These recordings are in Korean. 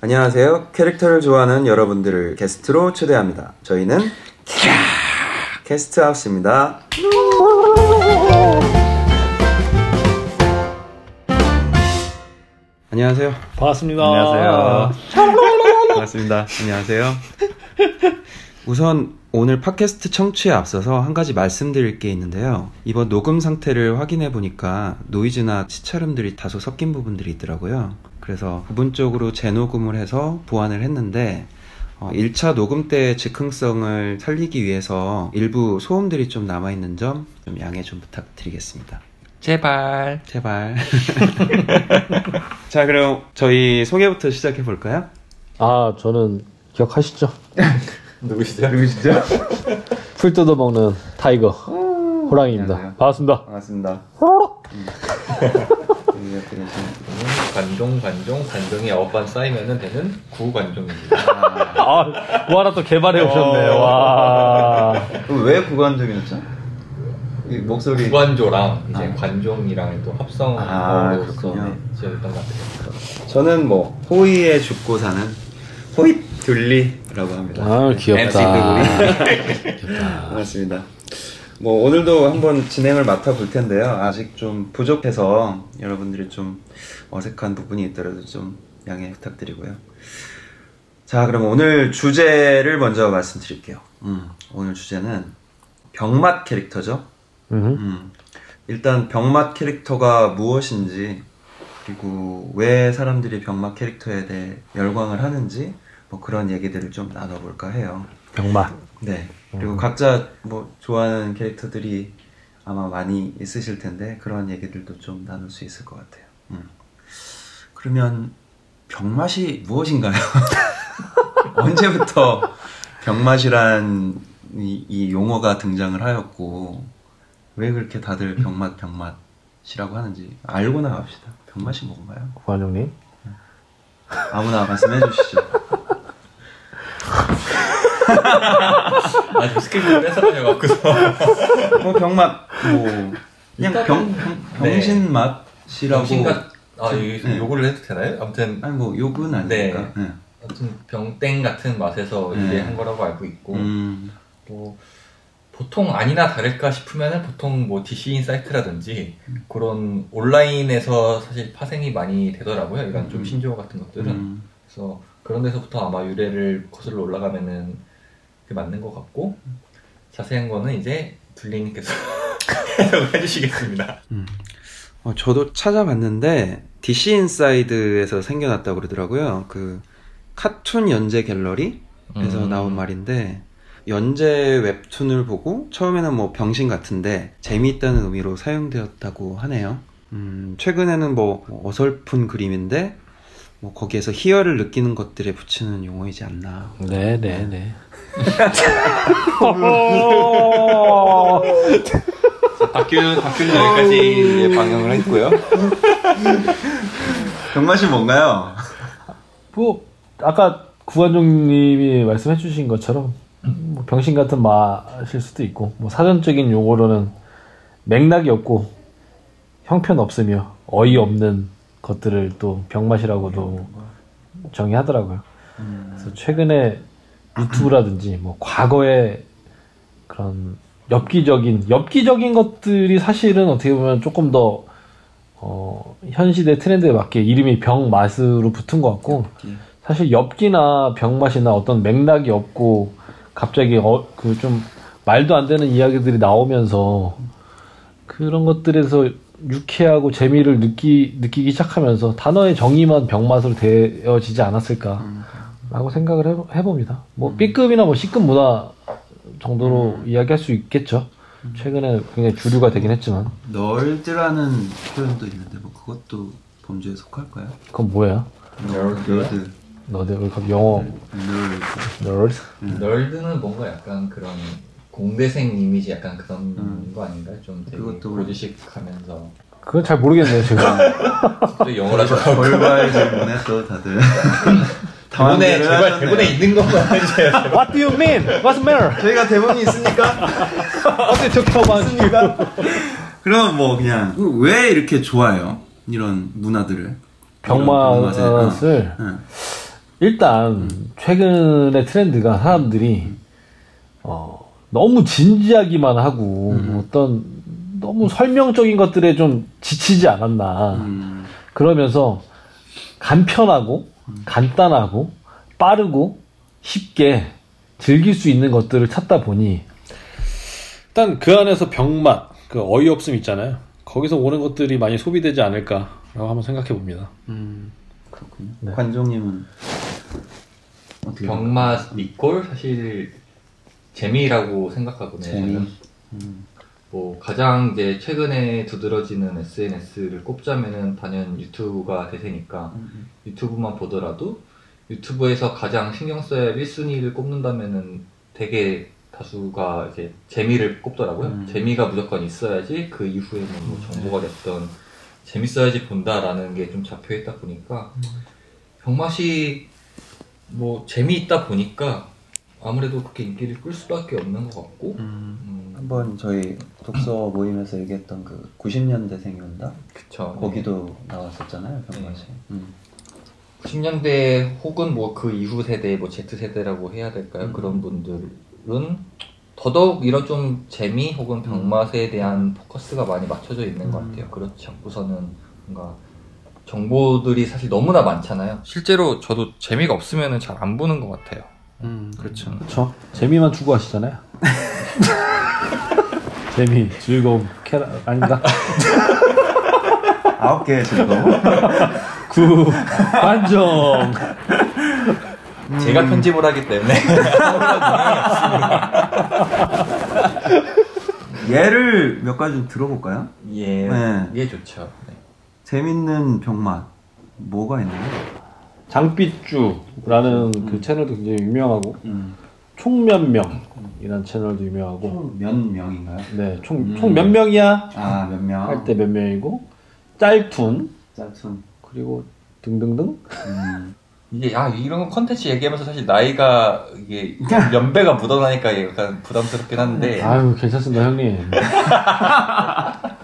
안녕하세요. 캐릭터를 좋아하는 여러분들을 게스트로 초대합니다. 저희는 캐스트 하우스입니다. 안녕하세요. 반갑습니다. 안녕하세요. 반갑습니다. 안녕하세요. 우선 오늘 팟캐스트 청취에 앞서서 한 가지 말씀드릴 게 있는데요. 이번 녹음 상태를 확인해 보니까 노이즈나 치차름들이 다소 섞인 부분들이 있더라고요. 그래서 부분적으로 재녹음을 해서 보완을 했는데 어, 1차 녹음 때의 즉흥성을 살리기 위해서 일부 소음들이 좀 남아있는 점 좀 양해 좀 부탁드리겠습니다. 제발. 제발. 자, 그럼 저희 소개부터 시작해 볼까요? 아, 저는 기억하시죠? 누구시죠? 누구시죠? 풀 뜯어 먹는 타이거. 호랑이입니다. 안녕하세요. 반갑습니다. 반갑습니다. 음. 되게 관종, 관종, 관종이 아홉 번 쌓이면 되는 구관종입니다. 아, 뭐 하나 또 개발해 오셨네요. 와. 좀- 왜 구관적이었죠? 이 목소리 구관조랑 이제 아. 관종이랑 또 아, 합성으로서 그렇군요. 네, 지어졌던 것 같아요. 저는 뭐 호이에 죽고 사는 호잇 둘리라고 합니다. 아, 귀엽다. MC 둘리. 반갑습니다. 뭐 오늘도 한번 진행을 맡아 볼 텐데요. 아직 좀 부족해서 여러분들이 좀 어색한 부분이 있더라도 좀 양해 부탁드리고요. 자, 그럼 오늘 주제를 먼저 말씀드릴게요. 음, 오늘 주제는 병맛 캐릭터죠. 음. 음, 일단 병맛 캐릭터가 무엇인지 그리고 왜 사람들이 병맛 캐릭터에 대해 열광을 하는지 뭐 그런 얘기들을 좀 나눠볼까 해요. 병맛. 네. 그리고 각자 뭐 좋아하는 캐릭터들이 아마 많이 있으실 텐데 그런 얘기들도 좀 나눌 수 있을 것 같아요. 음. 그러면 병맛이 무엇인가요? 언제부터 병맛이란 이, 이 용어가 등장을 하였고 왜 그렇게 다들 병맛 병맛이라고 하는지 알고 나갑시다. 병맛이 뭔가요? 구관장님. 아무나 말씀해 주시죠. 아, 좀 스케줄 뺏어가려갖고서. 뭐 병맛 뭐 그냥 병, 병 네. 병신 맛이라고 병신같, 아, 여기서 네. 요거를 해도 되나요? 아무튼, 아니 뭐 욕은 아니니까. 네. 아무튼 병땡 같은 맛에서 네. 유래한 거라고 알고 있고, 음, 뭐 보통 아니나 다를까 싶으면은 보통 뭐 DC 인 사이트라든지 그런 온라인에서 사실 파생이 많이 되더라고요. 이런 좀 음. 신조어 같은 것들은. 음, 그래서 그런 데서부터 아마 유래를 거슬러 올라가면은 그게 맞는 것 같고 자세한 거는 이제 둘리님께서 해석을 해주시겠습니다. 음. 어, 저도 찾아봤는데 DC 인사이드에서 생겨났다고 그러더라고요. 그 카툰 연재 갤러리에서 음. 나온 말인데 연재 웹툰을 보고 처음에는 뭐 병신 같은데 재미있다는 의미로 사용되었다고 하네요. 음, 최근에는 뭐 어설픈 그림인데 뭐 거기에서 희열을 느끼는 것들에 붙이는 용어이지 않나. 네, 네, 네. 다큐 다큐는 여기까지 방영을 했고요. 병맛이 뭔가요? 뭐, 아까 구관종님이 말씀해 주신 것처럼 뭐 병신 같은 맛일 수도 있고, 뭐 사전적인 용어로는 맥락이 없고 형편 없으며 어이 없는 것들을 또 병맛이라고도 정의하더라고요. 그래서 최근에 유튜브라든지 뭐 과거에 그런 엽기적인 엽기적인 것들이 사실은 어떻게 보면 조금 더 어, 현 시대 트렌드에 맞게 이름이 병맛으로 붙은 것 같고 사실 엽기나 병맛이나 어떤 맥락이 없고 갑자기 어, 그 좀 말도 안 되는 이야기들이 나오면서 그런 것들에서 유쾌하고 재미를 느끼 느끼기 시작하면서 단어의 정의만 병맛으로 되어지지 않았을까라고 생각을 해, 해봅니다. 뭐 B급이나 뭐 C급 문화 정도로 이야기할 수 있겠죠. 최근에 굉장히 주류가 되긴 했지만 널드라는 표현도 있는데 뭐 그것도 범죄에 속할까요? 그건 뭐야? 널드. 왜 갑자기 영어 널드. nerd? 널드는 뭔가 약간 그런 공대생 이미지 약간 그런 음. 거 아닌가요? 좀 되게 그것도 고지식하면서 그건 잘 모르겠네요 영어를 하셔서 벌과의 질문에 또 다들 대본에 제발. 대본에 있는 것만 해주세요. What do you mean? What's the matter? 저희가 대본이 있으니까 어떻게 적혀봐? 있으니까 그럼 뭐 그냥 왜 이렇게 좋아해요? 이런 문화들을 병맛을. 병맛을 응. 일단 최근의 트렌드가 사람들이 어, 너무 진지하기만 하고 음. 어떤 너무 설명적인 것들에 좀 지치지 않았나 음. 그러면서 간편하고 간단하고 빠르고 쉽게 즐길 수 있는 것들을 찾다 보니 일단 그 안에서 병맛, 그 어이없음 있잖아요. 거기서 오는 것들이 많이 소비되지 않을까라고 한번 생각해 봅니다. 음. 그렇군요. 네. 관종님은 어떻게 병맛 리콜 사실 재미라고 생각하거든요. 재미. 음. 뭐 가장 이제 최근에 두드러지는 SNS를 꼽자면은 단연 유튜브가 대세니까 음. 유튜브만 보더라도 유튜브에서 가장 신경 써야 할 1순위를 꼽는다면은 되게 다수가 이제 재미를 꼽더라고요. 음. 재미가 무조건 있어야지 그 이후에는 뭐 정보가 됐던 재밌어야지 본다라는 게 좀 잡혀 있다 보니까 병맛이 뭐 재미있다 보니까 아무래도 그렇게 인기를 끌 수밖에 없는 것 같고 음. 음, 한번 저희 독서 모임에서 얘기했던 그 90년대생이 온다 그쵸. 거기도 나왔었잖아요 병맛이. 네. 음. 90년대 혹은 뭐 그 이후 세대, 뭐 Z 세대라고 해야 될까요? 음. 그런 분들은 더더욱 이런 좀 재미 혹은 병맛에 대한 포커스가 많이 맞춰져 있는 것 음. 같아요. 그렇지 않고서는 뭔가 정보들이 사실 너무나 많잖아요. 실제로 저도 재미가 없으면 잘 안 보는 것 같아요. 음. 그렇죠. 그렇죠. 재미만 추구하시잖아요. 재미, 즐거움, 캐라 아닌가? 아홉 개 정도. 구, 반정. 제가 편집을 하기 때문에 예를 몇 가지 좀 들어볼까요? 예, 네. 예 좋죠. 네. 재밌는 병맛 뭐가 있나요? 장삐쭈라는 그 채널도 굉장히 유명하고 음. 총몇명이라는 채널도 유명하고 총몇 명인가요? 네, 총, 음. 총몇 명이야? 아 몇 명? 할 때 몇 명이고 짤툰 짤툰. 그리고 등등등 음. 이게 야 이런 컨텐츠 얘기하면서 사실 나이가 이게 연배가 묻어나니까 약간 부담스럽긴 한데 아유 괜찮습니다 형님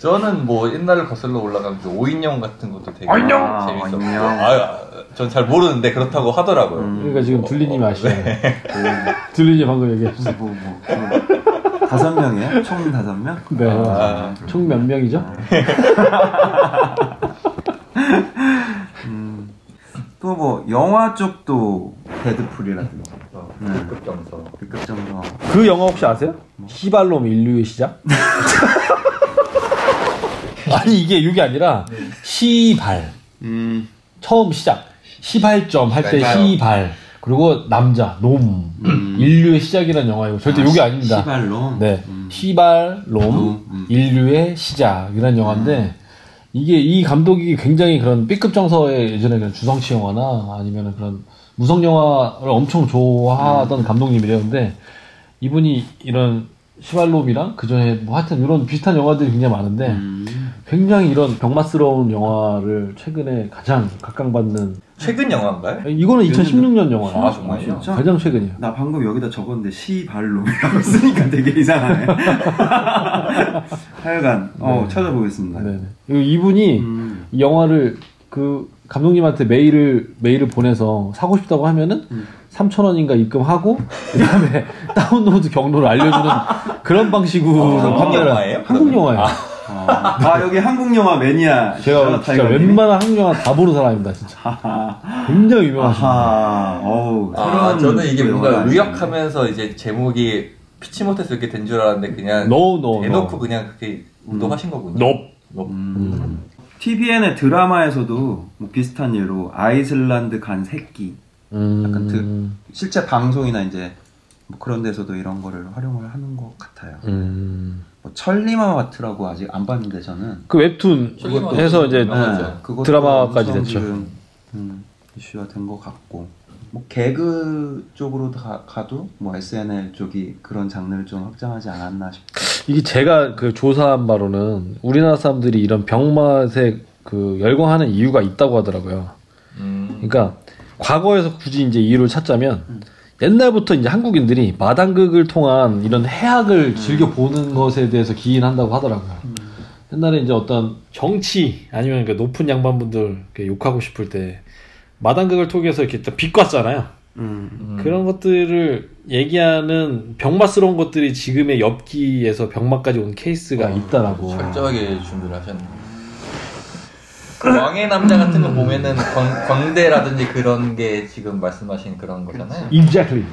저는 뭐 옛날을 거슬러 올라가면 그 오인영 같은 것도 되게 오인영! 재밌었고 오인영. 아, 전잘 모르는데 그렇다고 하더라고요. 음. 그러니까 지금 둘리님이 아시잖아요 그, 둘리님 방금 얘기했어요 뭐, 뭐, 그 다섯 명이에요? 총 다섯 명? 네. 아. 총몇 명이죠? 음. 또뭐 영화 쪽도 데드풀이라든지 어, 네. B급 정서. B급 정도. 그 영화 혹시 아세요? 시발놈 인류의 시작? 아니 이게 이게 아니라 시발 음. 처음 시작 시발점 할때 맞아요. 시발 그리고 남자 놈 음. 인류의 시작이라는 영화이고 절대 요게 아닙니다. 시발로. 네 음. 시발놈 놈, 음. 인류의 시작이라는 영화인데 이게 이 감독이 굉장히 그런 B급 정서의 예전에 그런 주성치 영화나 아니면 그런 무성 영화를 엄청 좋아하던 감독님이랬는데 이분이 이런 시발놈이랑 그 전에 뭐 하여튼 이런 비슷한 영화들이 굉장히 많은데 음. 굉장히 이런 병맛스러운 영화를 최근에 가장 각광받는 최근 영화인가요? 이거는 2016년 영화예요. 아, 정말요? 진짜? 가장 최근이에요. 나 방금 여기다 적었는데 시발놈이라고 쓰니까 되게 이상하네. 하여간 어 네. 찾아보겠습니다. 네네. 그리고 이분이 음. 이 영화를 그 감독님한테 메일을 메일을 보내서 사고 싶다고 하면은 음. 3천 원인가 입금하고 그다음에 다운로드 경로를 알려주는 그런 방식으로 아, 한국 판매를 영화예요? 한국? 영화예요. 아, 아, 여기 한국 영화 매니아. 제가 진짜 웬만한 한국 영화 다 보는 사람입니다, 진짜. 아하. 굉장히. 어우. 아, 저는 이게 또 뭔가 의역하면서 이제 제목이 피치 못해서 이렇게 된 줄 알았는데 그냥 No, no, 대놓고 no. 그냥 그렇게 운동하신 거군요. 넙. 넙. 음. TVN의 드라마에서도 뭐 비슷한 예로 아이슬란드 간 새끼 음. 약간 그- 실제 방송이나 이제 뭐 그런 데서도 이런 거를 활용을 하는 것 같아요. 음. 뭐 천리마와트라고 아직 안 봤는데 저는 그 웹툰 해서 이제. 네, 그것도 드라마까지 됐죠. 지금, 음, 이슈가 된 것 같고 뭐 개그 쪽으로 가, 가도 뭐 SNL 쪽이 그런 장르를 좀 확장하지 않았나 싶고 이게 제가 그 조사한 바로는 우리나라 사람들이 이런 병맛에 그 열광하는 이유가 있다고 하더라고요. 음. 그러니까 과거에서 굳이 이제 이유를 찾자면 음. 옛날부터 이제 한국인들이 마당극을 통한 이런 해학을 즐겨 보는 것에 대해서 기인한다고 하더라고요. 옛날에 이제 어떤 정치 아니면 그 높은 양반분들 욕하고 싶을 때 마당극을 통해서 이렇게 또 비꼬았잖아요. 음. 음. 그런 것들을 얘기하는 병맛스러운 것들이 지금의 엽기에서 병맛까지 온 케이스가 어, 있다라고. 철저하게 준비를 하셨네. 그 왕의 남자 같은 거 보면은 광, 광대라든지 그런 게 지금 말씀하신 그런 거잖아요. Exactly.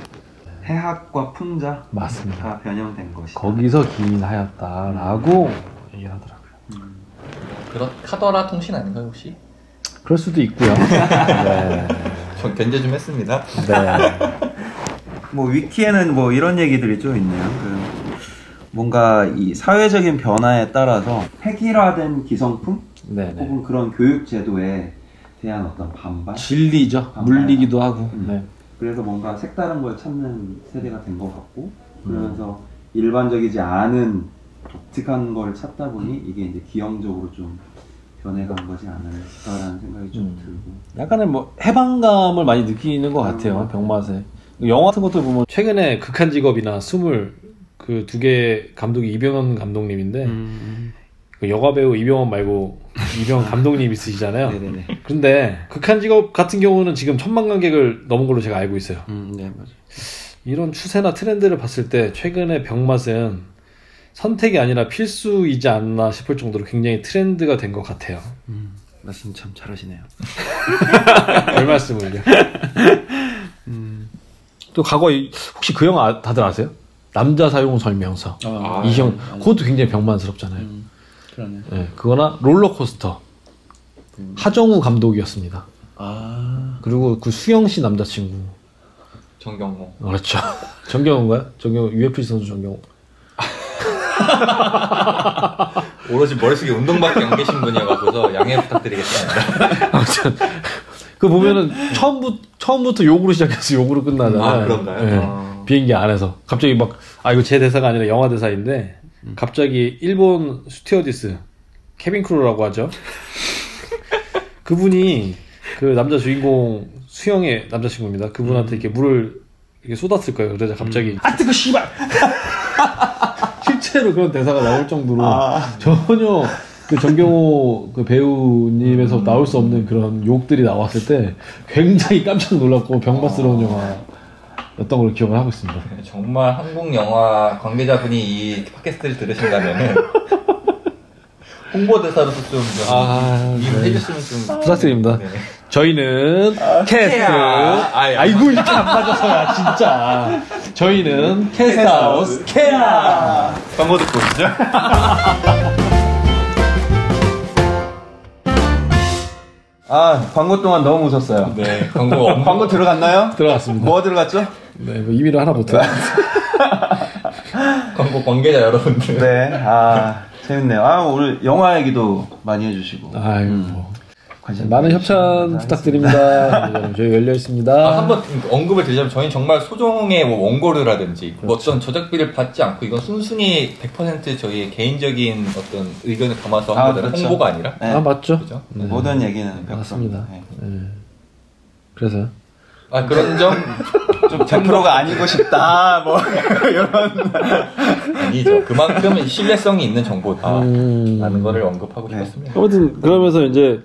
해학과 풍자 맞습니다. 다 변형된 것이. 거기서 기인하였다라고 얘기를 하더라고요. 그런 카더라 통신 아닌가요 혹시? 그럴 수도 있고요. 네. 전 견제 좀 했습니다. 네. 뭐 위키에는 뭐 이런 얘기들이 좀 있네요. 그 뭔가 이 사회적인 변화에 따라서 획일화된 기성품 네네. 혹은 그런 교육 제도에 대한 어떤 반발. 진리죠. 반발. 물리기도 하고. 음. 네. 그래서 뭔가 색다른 걸 찾는 세대가 된 것 같고 음. 그러면서 일반적이지 않은 독특한 걸 찾다 보니 이게 이제 기형적으로 좀 변해간 거지 않을까라는 생각이 좀 음. 들고. 약간의 뭐 해방감을 많이 느끼는 것 같아요. 병맛에. 영화 같은 것들 보면 최근에 극한 직업이나 스물 그 두 개 감독이 이병헌 감독님인데 음. 그 여가 배우 이병헌 말고 이병헌 감독님 있으시잖아요. 네네네. 근데 극한 직업 같은 경우는 지금 천만 관객을 넘은 걸로 제가 알고 있어요. 음, 네 맞아. 이런 추세나 트렌드를 봤을 때 최근에 병맛은 선택이 아니라 필수이지 않나 싶을 정도로 굉장히 트렌드가 된 것 같아요. 음, 말씀 참 잘하시네요. 별 말씀을요. 음. 또 과거 에 혹시 그 영화 아- 다들 아세요? 남자 사용 설명서. 아, 이형 그것도 굉장히 병만스럽잖아요. 음, 그러네. 예, 그거나 롤러코스터. 하정우 감독이었습니다. 아. 그리고 그 수영 씨 남자친구. 정경호. 그렇죠. 정경호인가요? 정경호 UFC 선수 정경호. 오로지 머릿속에 운동밖에 안 계신 분이어서 양해 부탁드리겠습니다. 아무튼 그 보면은 처음부터 처음부터 욕으로 시작해서 욕으로 끝나잖아요. 아, 그런가요? 예. 아. 비행기 안에서 갑자기 막 아 이거 제 대사가 아니라 영화 대사인데 갑자기 일본 스튜어디스 cabin crew라고 하죠. 그분이 그 남자 주인공 수영의 남자친구입니다. 그분한테 이렇게 물을 이렇게 쏟았을 거예요. 그러자 갑자기 아 뜨거 씨발 실제로 그런 대사가 나올 정도로 전혀 그 정경호 그 배우님에서 나올 수 없는 그런 욕들이 나왔을 때 굉장히 깜짝 놀랐고 병맛스러운 영화 였던 걸 기억을 하고 있습니다. 정말 한국 영화 관계자분이 이 팟캐스트를 들으신다면은 홍보대사로서 좀, 좀 아, 일을 네. 해줬으면 좀 부탁드립니다. 네. 저희는 캐스트 케아. 아이, 아이고 이렇게 안 맞아서야 진짜 저희는 캐스트하우스 케아 광고 듣고 오시죠. 아 광고 동안 너무 웃었어요. 네, 광고 없는 광고 들어갔나요? 들어갔습니다. 뭐 들어갔죠? 네, 뭐 임의로 하나 못해. 광고 관계자 여러분들. 네. 아 재밌네요. 아 오늘 영화 얘기도 많이 해주시고. 아이고 음. 뭐. 관심 많은 있으신 협찬 부탁드립니다. 저희 열려 있습니다. 아, 한번 언급을 드리자면 저희는 정말 소정의 뭐 원고료라든지 뭐 어떤 저작비를 받지 않고 이건 순순히 100% 저희의 개인적인 어떤 의견을 담아서 한 아, 거잖아요. 그렇죠. 홍보가 아니라. 네. 아 맞죠? 그죠? 네. 모든 얘기는 100%. 맞습니다. 네. 네. 그래서요? 아 그런 점 좀 100%가 아니고 싶다. 뭐 아니죠. 그만큼 신뢰성이 있는 정보다. 음. 라는 거를 언급하고 네. 싶었습니다. 아무튼 그러면서 이제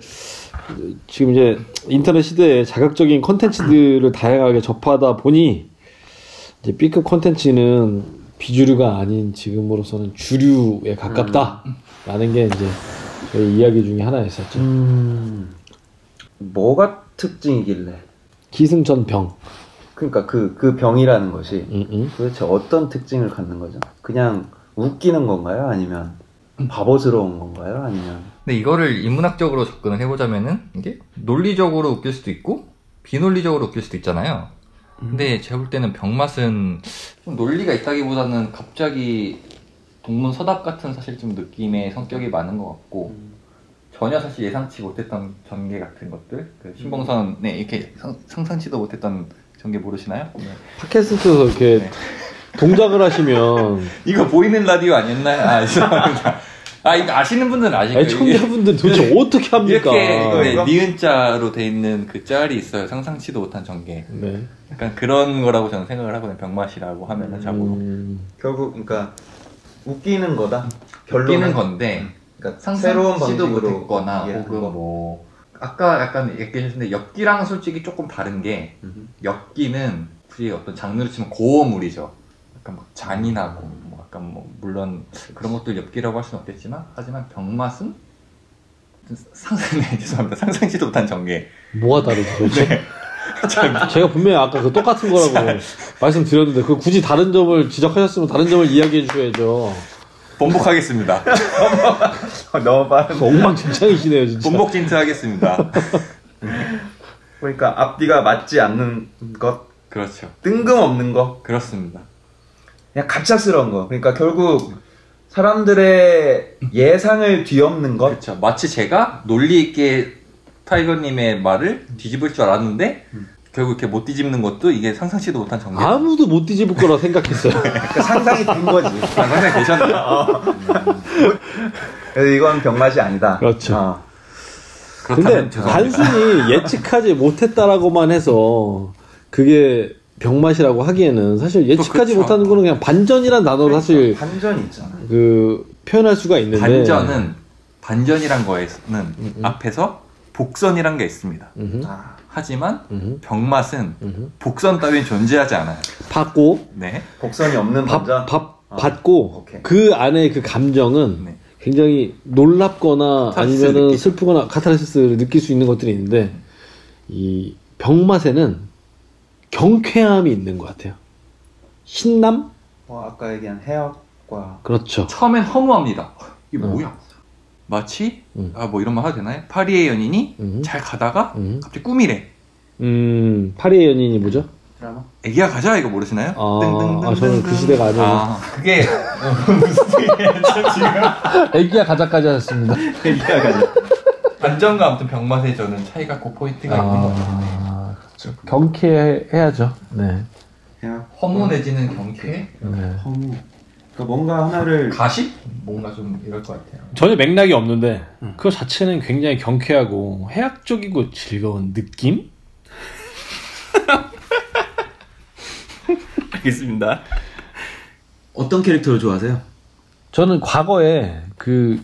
지금 이제 인터넷 시대에 자극적인 콘텐츠들을 다양하게 접하다 보니 이제 B급 콘텐츠는 비주류가 아닌 지금으로서는 주류에 가깝다라는 게 이제 저희 이야기 중에 하나였었죠. 음. 뭐가 특징이길래? 기승전병. 그러니까 그, 그 병이라는 것이 음, 음. 도대체 어떤 특징을 갖는 거죠? 그냥 웃기는 건가요? 아니면 바보스러운 건가요? 아니면 근데 이거를 인문학적으로 접근을 해보자면은 이게 논리적으로 웃길 수도 있고 비논리적으로 웃길 수도 있잖아요. 근데 제가 볼 때는 병맛은 좀 논리가 있다기보다는 갑자기 동문 서답 같은 사실 좀 느낌의 성격이 많은 것 같고 전혀 사실 예상치 못했던 전개 같은 것들 그 신봉선에 이렇게 상, 상상치도 못했던 전개 모르시나요? 네. 팟캐스트에서 이렇게 네. 동작을 하시면 이거 보이는 라디오 아니었나요? 아 죄송합니다. 아 이거 아시는 분들은 아실 거예요. 애청자분들 도대체 어떻게 합니까? 이렇게 이거에 니은자로 돼 있는 그 짤이 있어요. 상상치도 못한 전개. 네. 약간 그런 거라고 저는 생각을 하거든요. 병맛이라고 하면은 자고로. 음, 결국 그러니까 웃기는 거다. 웃기는 건데 그러니까 상상치도 방식으로 못했거나 이해하는 혹은 거. 뭐 아까 약간 얘기하셨는데 엽기랑 솔직히 조금 다른 게 음. 엽기는 굳이 어떤 장르로 치면 고어물이죠. 약간 막 잔인하고 뭐 약간 뭐 물론 그런 것들 엽기라고 할 수는 없겠지만 하지만 병맛은 상상 네, 죄송합니다 상상지도 못한 전개. 뭐가 다르죠? 도대체? 제가 분명히 아까 그 똑같은 거라고 말씀드렸는데 그 굳이 다른 점을 지적하셨으면 다른 점을 이야기해 주셔야죠. 번복하겠습니다. 너무 빠른. 엉망진창이시네요 진짜. 번복 틴트 하겠습니다. 그러니까 앞뒤가 맞지 않는 것, 그렇죠. 뜬금없는 거, 그렇습니다. 그냥 갑작스러운 거. 그러니까 결국 사람들의 예상을 뒤엎는 것. 그렇죠. 마치 제가 논리 있게 타이거님의 말을 뒤집을 줄 알았는데 결국 이렇게 못 뒤집는 것도 이게 상상치도 못한 전개. 아무도 못 뒤집을 거라 생각했어요. 그러니까 상상이 된 거지. 상상이 되셨나요? 그래서 이건 병맛이 아니다. 그렇죠. 어. 근데 그렇다면 죄송합니다. 단순히 예측하지 못했다라고만 해서 그게 병맛이라고 하기에는 사실 예측하지 그렇죠. 못하는 거는 그냥 반전이란 단어로 사실 반전이 있잖아. 그 표현할 수가 있는데 반전은 반전이란 거에는 음. 앞에서 복선이란 게 있습니다. 음흠, 아, 하지만 음흠, 병맛은 음흠. 복선 따위는 존재하지 않아요. 받고 네. 복선이 없는 밥, 반전. 밥 아, 받고 오케이. 그 안에 그 감정은 네. 굉장히 놀랍거나 아니면은 느끼죠. 슬프거나 카타르시스를 느낄 수 있는 것들이 있는데 이 병맛에는 경쾌함이 있는 것 같아요. 신남? 뭐 아까 얘기한 해역과 그렇죠. 처음엔 허무합니다. 이게 어. 뭐야? 마치 음. 아뭐 이런 말 해도 되나요? 파리의 연인이 음. 잘 가다가 음. 갑자기 꿈이래. 음, 파리의 연인이 뭐죠? 드라마? 애기야 가자 이거 모르시나요? 아, 뜬뜬뜬뜬. 아, 저는 그 시대가 아니어서. 아 그게 무슨 얘기죠 지금? 애기야 가자까지 하셨습니다. 얘기가 가자. 반전과 아무튼 병맛에 저는 차이가 그 포인트가 있는 것 같아요. 경쾌해야죠. 네. 해역. 허무 내지는 경쾌? 네. 허무. 그러니까 뭔가 하나를 가십? 뭔가 좀 이럴 것 같아요. 전혀 맥락이 없는데 그거 자체는 굉장히 경쾌하고 해학적이고 즐거운 느낌? 알겠습니다. 어떤 캐릭터를 좋아하세요? 저는 과거에 그,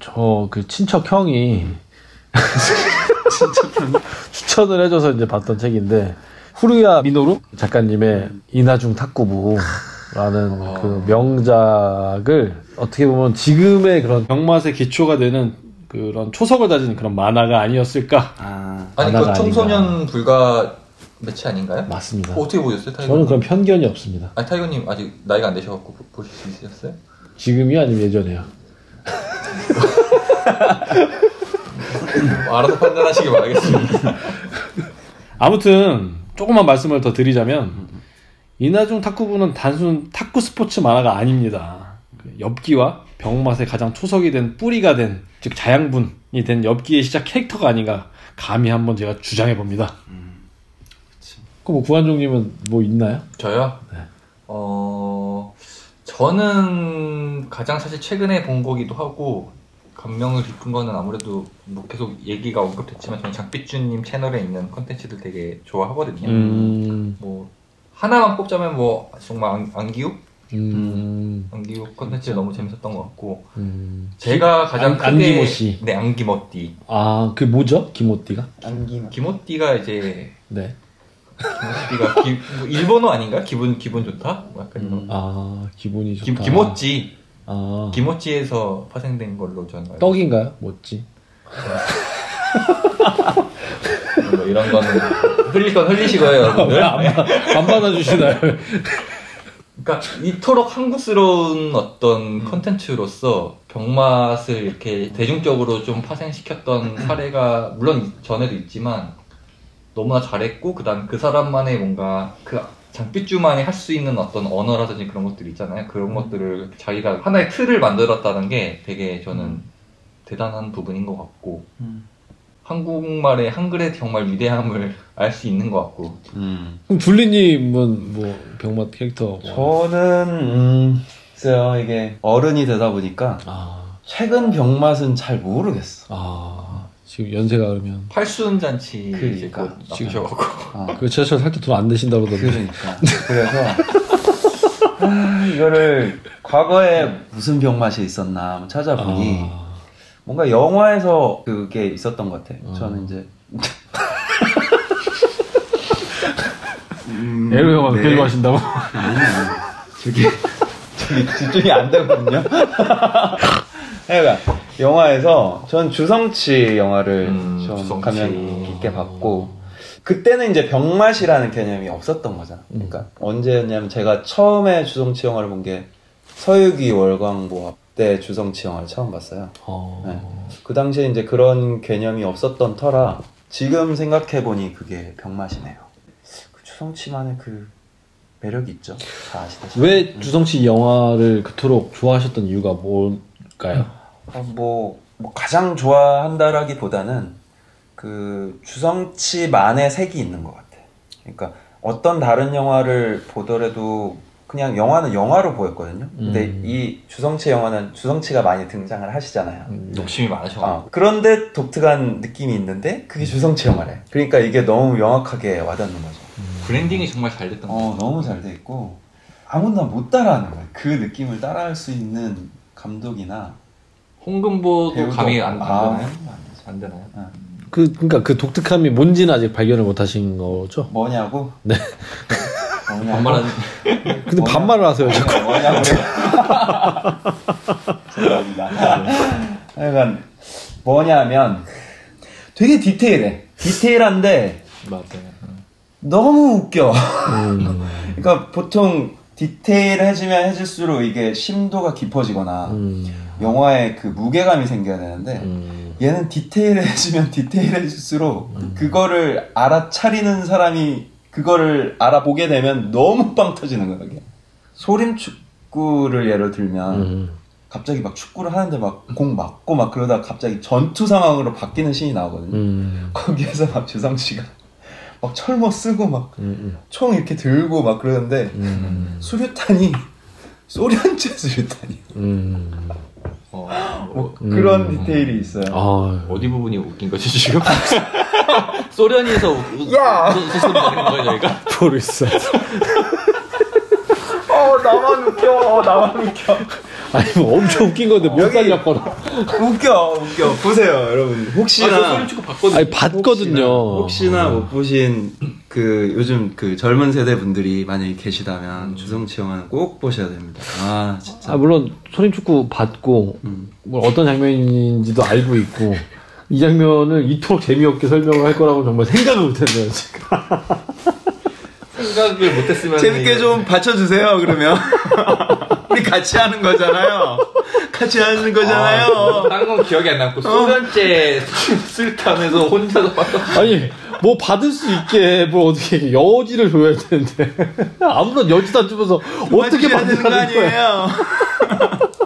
저, 그 친척 형이 추천을 해줘서 이제 봤던 책인데, 후루야 미노루 작가님의 이나중 탁구부 라는 그 명작을 어떻게 보면 지금의 그런 병맛의 기초가 되는 그런 초석을 다진 그런 만화가 아니었을까? 아, 아니 그 청소년 불가 매체 아닌가요? 맞습니다. 그거 어떻게 보셨어요, 타이거? 저는 그런 편견이 없습니다. 아니 타이거님 아직 나이가 안 되셔갖고 보- 보실 수 있으셨어요? 지금이 아니면 예전에요. 뭐 알아서 판단하시기 바라겠습니다. 아무튼 조금만 말씀을 더 드리자면 이나중 탁구부는 단순 탁구 스포츠 만화가 아닙니다. 그 엽기와 병맛의 가장 초석이 된 뿌리가 된 즉 자양분이 된 엽기의 시작 캐릭터가 아닌가 감히 한번 제가 주장해 봅니다. 그럼 뭐 구한종님은 뭐 있나요? 저요? 어 저는 가장 사실 최근에 본 거기도 하고 감명을 깊은 거는 아무래도 뭐 계속 얘기가 언급됐지만 저는 장빛주님 채널에 있는 컨텐츠들 되게 좋아하거든요. 음, 뭐 하나만 꼽자면 뭐 정말 안, 안기우 음, 안기우 컨텐츠 너무 재밌었던 것 같고 음. 제가 가장 안- 크게 안기모 씨. 네 안기모 띠 아, 그게 뭐죠? 기모띠가? 안기만. 기모띠가 이제 네. 기모띠가 기, 뭐 일본어 아닌가? 기분 기분 좋다? 뭐 약간 이런 음. 아, 기분이 좋다. 기, 기모찌 아, 기모찌에서 파생된 걸로 저는 알고 떡인가요? 있어요. 뭐 이런 거는 흘릴 건 흘리시고요 여러분들 안, 받- 안 받아주시나요? 그러니까 이토록 한국스러운 어떤 컨텐츠로서 병맛을 이렇게 대중적으로 좀 파생시켰던 사례가 물론 전에도 있지만 너무나 잘했고 그다음 그 사람만의 뭔가 그 장빛주만이 할 수 있는 어떤 언어라든지 그런 것들이 있잖아요. 그런 것들을 자기가 하나의 틀을 만들었다는 게 되게 저는 대단한 부분인 것 같고 음. 한국말의 한글의 정말 위대함을 알 수 있는 것 같고 음. 그럼 둘리님은 뭐 병맛 캐릭터 뭐. 저는 음, 글쎄요 이게 어른이 되다 보니까 아, 최근 병맛은 잘 모르겠어. 아, 지금 연세가 그러면 팔순 잔치 그러니까. 곧 나오셔갖고 아, 그 지하철 살때돈안 드신다 그러던데. 그러니까 그래서 아, 이거를 과거에 무슨 병맛이 있었나 찾아보니 아, 뭔가 영화에서 그게 있었던 것 같아. 저는 이제 음, 에로 영화 그렇게 네. 좋아하신다고? 아니, 아니. 저기, 저기 집중이 안 되거든요. 그러니까, 영화에서 전 주성치 영화를 음, 좀 주성치. 감명 깊게 봤고, 그때는 이제 병맛이라는 개념이 없었던 거잖아. 그러니까, 언제였냐면 제가 처음에 주성치 영화를 본 게 서유기 월광보합 때 주성치 영화를 처음 봤어요. 어. 네. 그 당시에 이제 그런 개념이 없었던 터라 지금 생각해 보니 그게 병맛이네요. 그 주성치만의 그 매력이 있죠. 다 아시다시피. 왜 주성치 영화를 그토록 좋아하셨던 이유가 뭘까요? 어, 뭐, 뭐 가장 좋아한다라기보다는 그 주성치만의 색이 있는 것 같아. 그러니까 어떤 다른 영화를 보더라도 그냥 영화는 영화로 보였거든요. 근데 음. 이 주성치 영화는 주성치가 많이 등장을 하시잖아요. 욕심이 많으셔. 아, 그런데 독특한 느낌이 있는데 그게 주성치 영화래. 그러니까 이게 너무 명확하게 와닿는 거죠. 브랜딩이 정말 잘 됐던 것 어. 너무 잘 돼 있고 아무나 못 따라하는 거야. 그 느낌을 따라할 수 있는 감독이나 홍금보도 감이 안, 안 아, 되나요? 안 되나요? 그 그러니까 그 독특함이 뭔지는 아직 발견을 못 하신 거죠? 뭐냐고? 네. 뭐냐고? 반말하는 근데 뭐냐? 반말을 하세요. 자꾸. 네, 뭐냐고? 죄송합니다. 그러니까 뭐냐면 되게 디테일해. 디테일한데 맞아요. 너무 웃겨. 음, 그러니까 보통 디테일해지면 해질수록 이게 심도가 깊어지거나 음, 영화에 그 무게감이 생겨야 되는데 음. 얘는 디테일해지면 디테일해질수록 그거를 알아차리는 사람이 그거를 알아보게 되면 너무 빵 터지는 거야 이게 소림 축구를 예를 들면 음. 갑자기 막 축구를 하는데 막 공 맞고 막 그러다 갑자기 전투 상황으로 바뀌는 신이 나오거든요 음. 거기에서 막 주성 씨가 막 철모 쓰고 막총 음. 이렇게 들고 막 그러는데 음. 수류탄이 소련제 수류탄이 음. 어, 뭐 그런 음. 디테일이 있어요. 아, 어디 부분이 웃긴 거지 지금? 소련에서 야! 웃으시는 거예요 저희가? 모르겠어. 어 나만 웃겨 나만 웃겨 아니 뭐 엄청 웃긴 건데 못 살렸거나. 웃겨 웃겨 보세요 여러분 아, 혹시나 봤거든요. 아니 봤거든요. 혹시나, 혹시나 못 보신 그 요즘 그 젊은 세대 분들이 만약에 계시다면 주성치 영화는 꼭 보셔야 됩니다. 아 진짜 아 물론 소림축구 봤고 음. 뭐 어떤 장면인지도 알고 있고 이 장면을 이토록 재미없게 설명을 할 거라고 정말 생각을 못했네요 지금. 생각을 못했으면 재밌게 좀 받쳐주세요 그러면 우리 같이 하는 거잖아요. 같이 하는 거잖아요. 딴건 기억이 안 남고 소련제 술탄에서 혼자서 빠져. 아니 뭐 받을 수 있게 뭘 어떻게 여지를 줘야 되는데 아무런 여지도 안 주면서 어떻게 되는 거? 아니에요?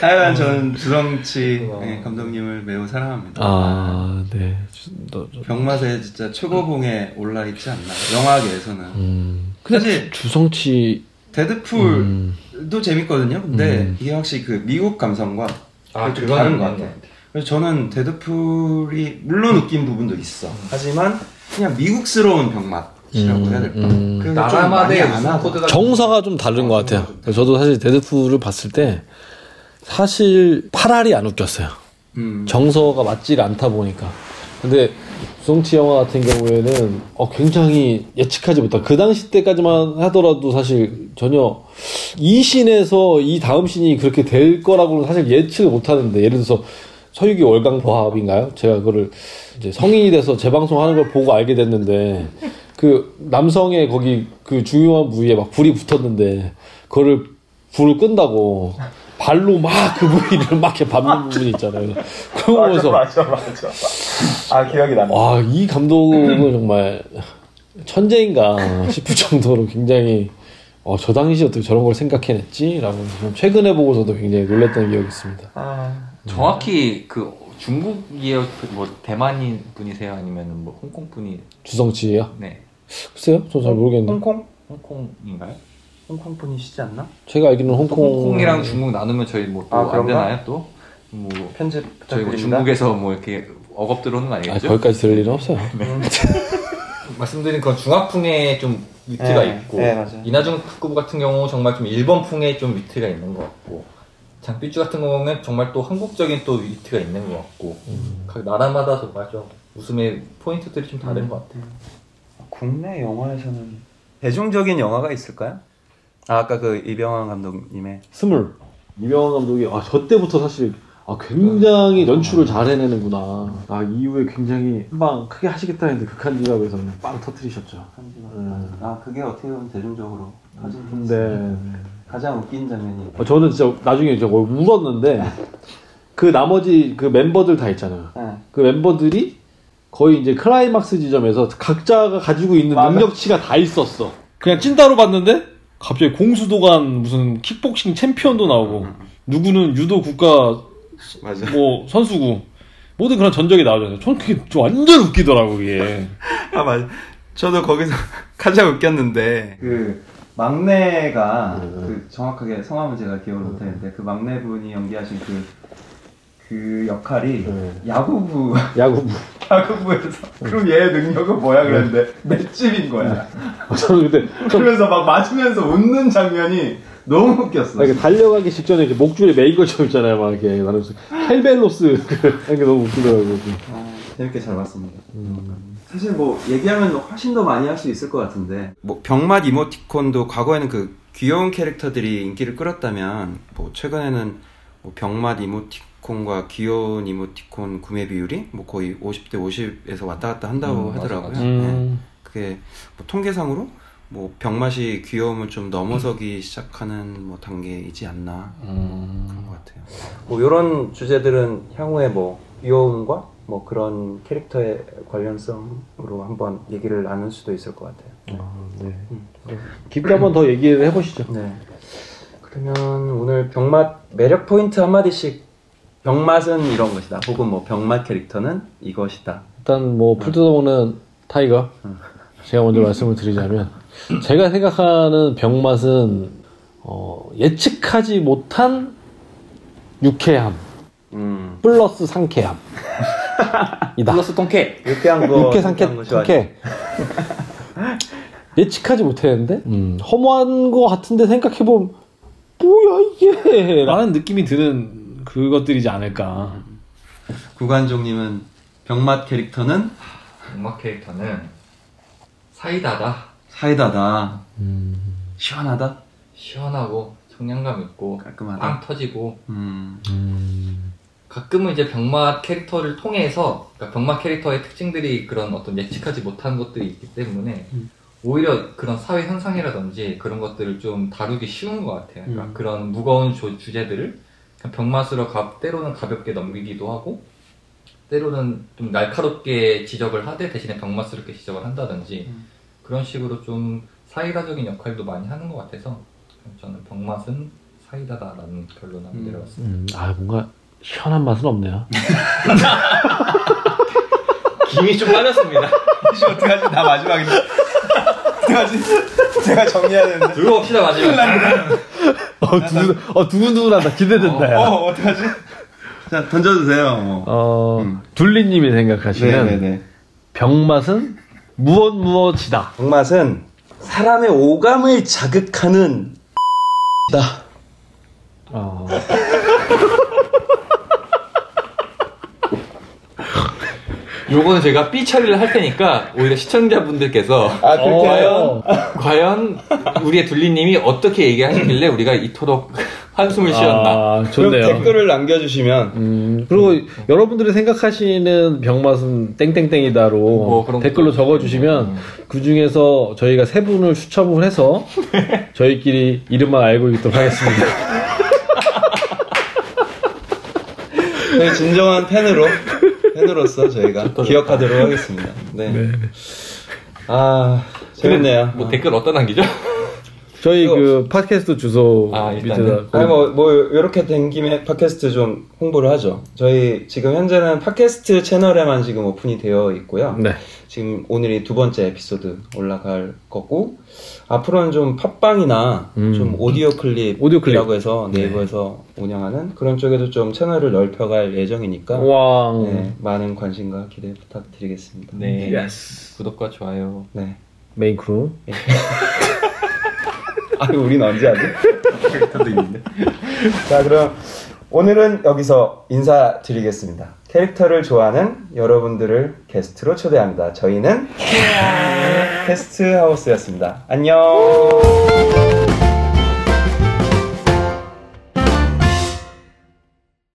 하여간 저는 주성치 네, 감독님을 매우 사랑합니다. 아 네. 병맛에 진짜 최고봉에 올라 있지 않나 영화계에서는 음. 근데 사실 주성치 데드풀도 음. 재밌거든요. 근데 음. 이게 확실히 그 미국 감성과 아, 좀 그건 다른 것 있는 같아요. 것 그래서 저는 데드풀이 물론 웃긴 부분도 있어. 하지만 그냥 미국스러운 병맛이라고 음, 해야 될까? 음. 좀 나라마다의 정서가 좀 다른 것 같아요. 저도 사실 데드풀을 봤을 때 사실 팔 할이 안 웃겼어요. 음. 정서가 맞지가 않다 보니까. 근데 주성치 영화 같은 경우에는 어, 굉장히 예측하지 못한 그 당시 때까지만 하더라도 사실 전혀 이 씬에서 이 다음 씬이 그렇게 될 거라고는 사실 예측을 못 하는데 예를 들어서 서유기 월광 보합인가요? 제가 그거를 이제 성인이 돼서 재방송 하는 걸 보고 알게 됐는데 그 남성의 거기 그 중요한 부위에 막 불이 붙었는데 그거를 불을 끈다고 발로 막 그 부위를 막 이렇게 밟는 부분이 있잖아요. 그거 보면서 맞아 맞아. 아 기억이 납니다. 와, 이 감독은 정말 천재인가 싶을 정도로 굉장히 어, 저 당시 어떻게 저런 걸 생각해냈지? 라고 좀 최근에 보고서도 굉장히 놀랐던 기억이 있습니다. 아, 정확히 그 중국이에요? 그뭐 대만인 분이세요? 아니면 뭐 홍콩 분이? 주성치예요? 네, 글쎄요? 저 잘 모르겠는데. 홍콩 홍콩인가요? 홍콩 분이시지 않나? 제가 알기로는 또 홍콩. 홍콩 이랑 중국 나누면 저희 뭐또 아, 안? 되나요? 또? 뭐 편집 저희 뭐. 중국에서 뭐 이렇게 억업 들어오는 거 아, 아니겠죠? 거기까지 들을 일은 없어요. 말씀드린 그런 중화풍의 좀 위트가 네, 있고 네. 이나중 탁구부 같은 경우 정말 좀 일본풍의 좀 위트가 있는 것 같고 장삐쭈 같은 경우는 정말 또 한국적인 또 위트가 있는 것 같고 음. 각 나라마다 정말 좀 웃음의 포인트들이 좀 다른 것 같아요. 국내 영화에서는 대중적인 영화가 있을까요? 아, 아까 그 이병헌 감독님의 스물 이병헌 감독이 아 저 때부터 사실 아 굉장히 연출을 잘 해내는구나. 아 이후에 굉장히 한 방 크게 하시겠다 했는데 극한 직업에서 그냥 빵 터트리셨죠. 음. 아 그게 어떻게 보면 대중적으로 터진 근데 가장 웃긴 장면이 어, 저는 진짜 나중에 저 울었는데 그 나머지 그 멤버들 다 있잖아요. 네. 그 멤버들이 거의 이제 클라이막스 지점에서 각자가 가지고 있는 맞아. 능력치가 다 있었어. 그냥 찐따로 봤는데 갑자기 공수도관 무슨 킥복싱 챔피언도 나오고 누구는 유도 국가 맞아. 뭐 선수고 모든 그런 전적이 나오잖아요. 저는 그게 좀 완전 웃기더라고 그게. 아 맞아. 저도 거기서 가장 웃겼는데 그 막내가 그 정확하게 성함은 제가 기억을 못하는데 그 막내분이 연기하신 그 그 역할이 네. 야구부 야구부. 야구부에서 그럼 얘의 능력은 뭐야 그랬는데 맷집인 거야. 저는 그때 그러면서 막 맞으면서 웃는 장면이 너무 웃겼어. 아, 이게 달려가기 직전에 이제 목줄에 매인 것처럼 있잖아요. 막 이렇게 나는 켈베로스 그게 너무 웃기더라고요. 아, 재밌게 잘 봤습니다. 사실 뭐 얘기하면 훨씬 더 많이 할 수 있을 것 같은데 뭐 병맛 이모티콘도 과거에는 그 귀여운 캐릭터들이 인기를 끌었다면 뭐 최근에는 뭐 병맛 이모티콘 과 귀여운 이모티콘 구매 비율이 뭐 거의 50대 50에서 왔다 갔다 한다고 음, 맞아, 하더라고요. 맞아. 네. 음. 그게 뭐 통계상으로 뭐 병맛이 귀여움을 좀 넘어서기 시작하는 뭐 단계이지 않나 음. 그런 것 같아요. 뭐 이런 주제들은 향후에 뭐 귀여움과 뭐 그런 캐릭터의 관련성으로 한번 얘기를 나눌 수도 있을 것 같아요. 아, 네. 깊게 한번 더 얘기를 해보시죠. 네. 그러면 오늘 병맛 매력 포인트 한 마디씩 병맛은 이런 것이다. 혹은 뭐 병맛 캐릭터는 이것이다. 일단 뭐 풀 뜯어먹는 타이거 제가 먼저 말씀을 드리자면 제가 생각하는 병맛은 어, 예측하지 못한 유쾌함 음. 플러스 상쾌함 이다 플러스 통쾌. 유쾌한 거. 유쾌 상쾌. 상쾌 예측하지 못했는데 음, 허무한 거 같은데 생각해보면 뭐야 이게 라는 느낌이 드는 그것들이지 않을까. 구관종님은 병맛 캐릭터는 음악 캐릭터는 사이다다. 사이다다. 음, 시원하다. 시원하고 청량감 있고 깔끔하다. 빵 터지고 음. 음, 가끔은 이제 병맛 캐릭터를 통해서 그러니까 병맛 캐릭터의 특징들이 그런 어떤 예측하지 못한 것들이 있기 때문에 음. 오히려 그런 사회 현상이라든지 그런 것들을 좀 다루기 쉬운 것 같아요. 그러니까 음. 그런 무거운 조- 주제들을 병맛으로 가, 때로는 가볍게 넘기기도 하고 때로는 좀 날카롭게 지적을 하되 대신에 병맛스럽게 지적을 한다든지 음. 그런 식으로 좀 사이다적인 역할도 많이 하는 것 같아서 저는 병맛은 사이다다라는 결론을 음. 내려왔습니다. 음, 아 뭔가 시원한 맛은 없네요 김이 좀 빠졌습니다. 이제 어떡하지? 나 마지막인데. 어떡하지? 제가 정리해야 되는데. 들고 옵시다 마지막. 어, 두근, 어, 두근두근하다. 기대된다, 야. 어, 어떡하지? 자, 던져주세요. 뭐. 어, 음. 둘리님이 생각하시는 네네네. 병맛은 무엇 무엇이다. 병맛은 사람의 오감을 자극하는 다. 어, 요거는 제가 삐 처리를 할 테니까 오히려 시청자분들께서 아, 해요? 과연 우리의 둘리님이 어떻게 얘기하시길래 우리가 이토록 한숨을 쉬었나? 아, 그럼 좋네요. 댓글을 남겨주시면 음, 그리고 여러분들이 생각하시는 병맛은 땡땡땡이다로 뭐 댓글로 것도 적어주시면 음. 그 중에서 저희가 세 분을 추첨을 해서 저희끼리 이름만 알고 있도록 하겠습니다. 네, 진정한 팬으로 팬으로서 저희가 기억하도록 하겠습니다. 네. 아 재밌네요. 뭐 댓글 어디다 남기죠? 저희 그 팟캐스트 주소 아. 밑에다 아니 뭐 뭐 이렇게 된 김에 팟캐스트 좀 홍보를 하죠. 저희 지금 현재는 팟캐스트 채널에만 지금 오픈이 되어 있고요. 네. 지금 오늘이 두 번째 에피소드 올라갈 거고 앞으로는 좀 팟빵이나 음. 좀 오디오 클립이라고 오디오 클립. 해서 네이버에서 운영하는 그런 쪽에도 좀 채널을 넓혀갈 예정이니까 왕. 네, 많은 관심과 기대 부탁드리겠습니다. 네. Yes. 구독과 좋아요. 네. Main crew. 아, 우린 언제 하지? 캐릭터도 있는데. 자, 그럼 오늘은 여기서 인사드리겠습니다. 캐릭터를 좋아하는 여러분들을 게스트로 초대합니다. 저희는 캐스트 하우스였습니다. 안녕.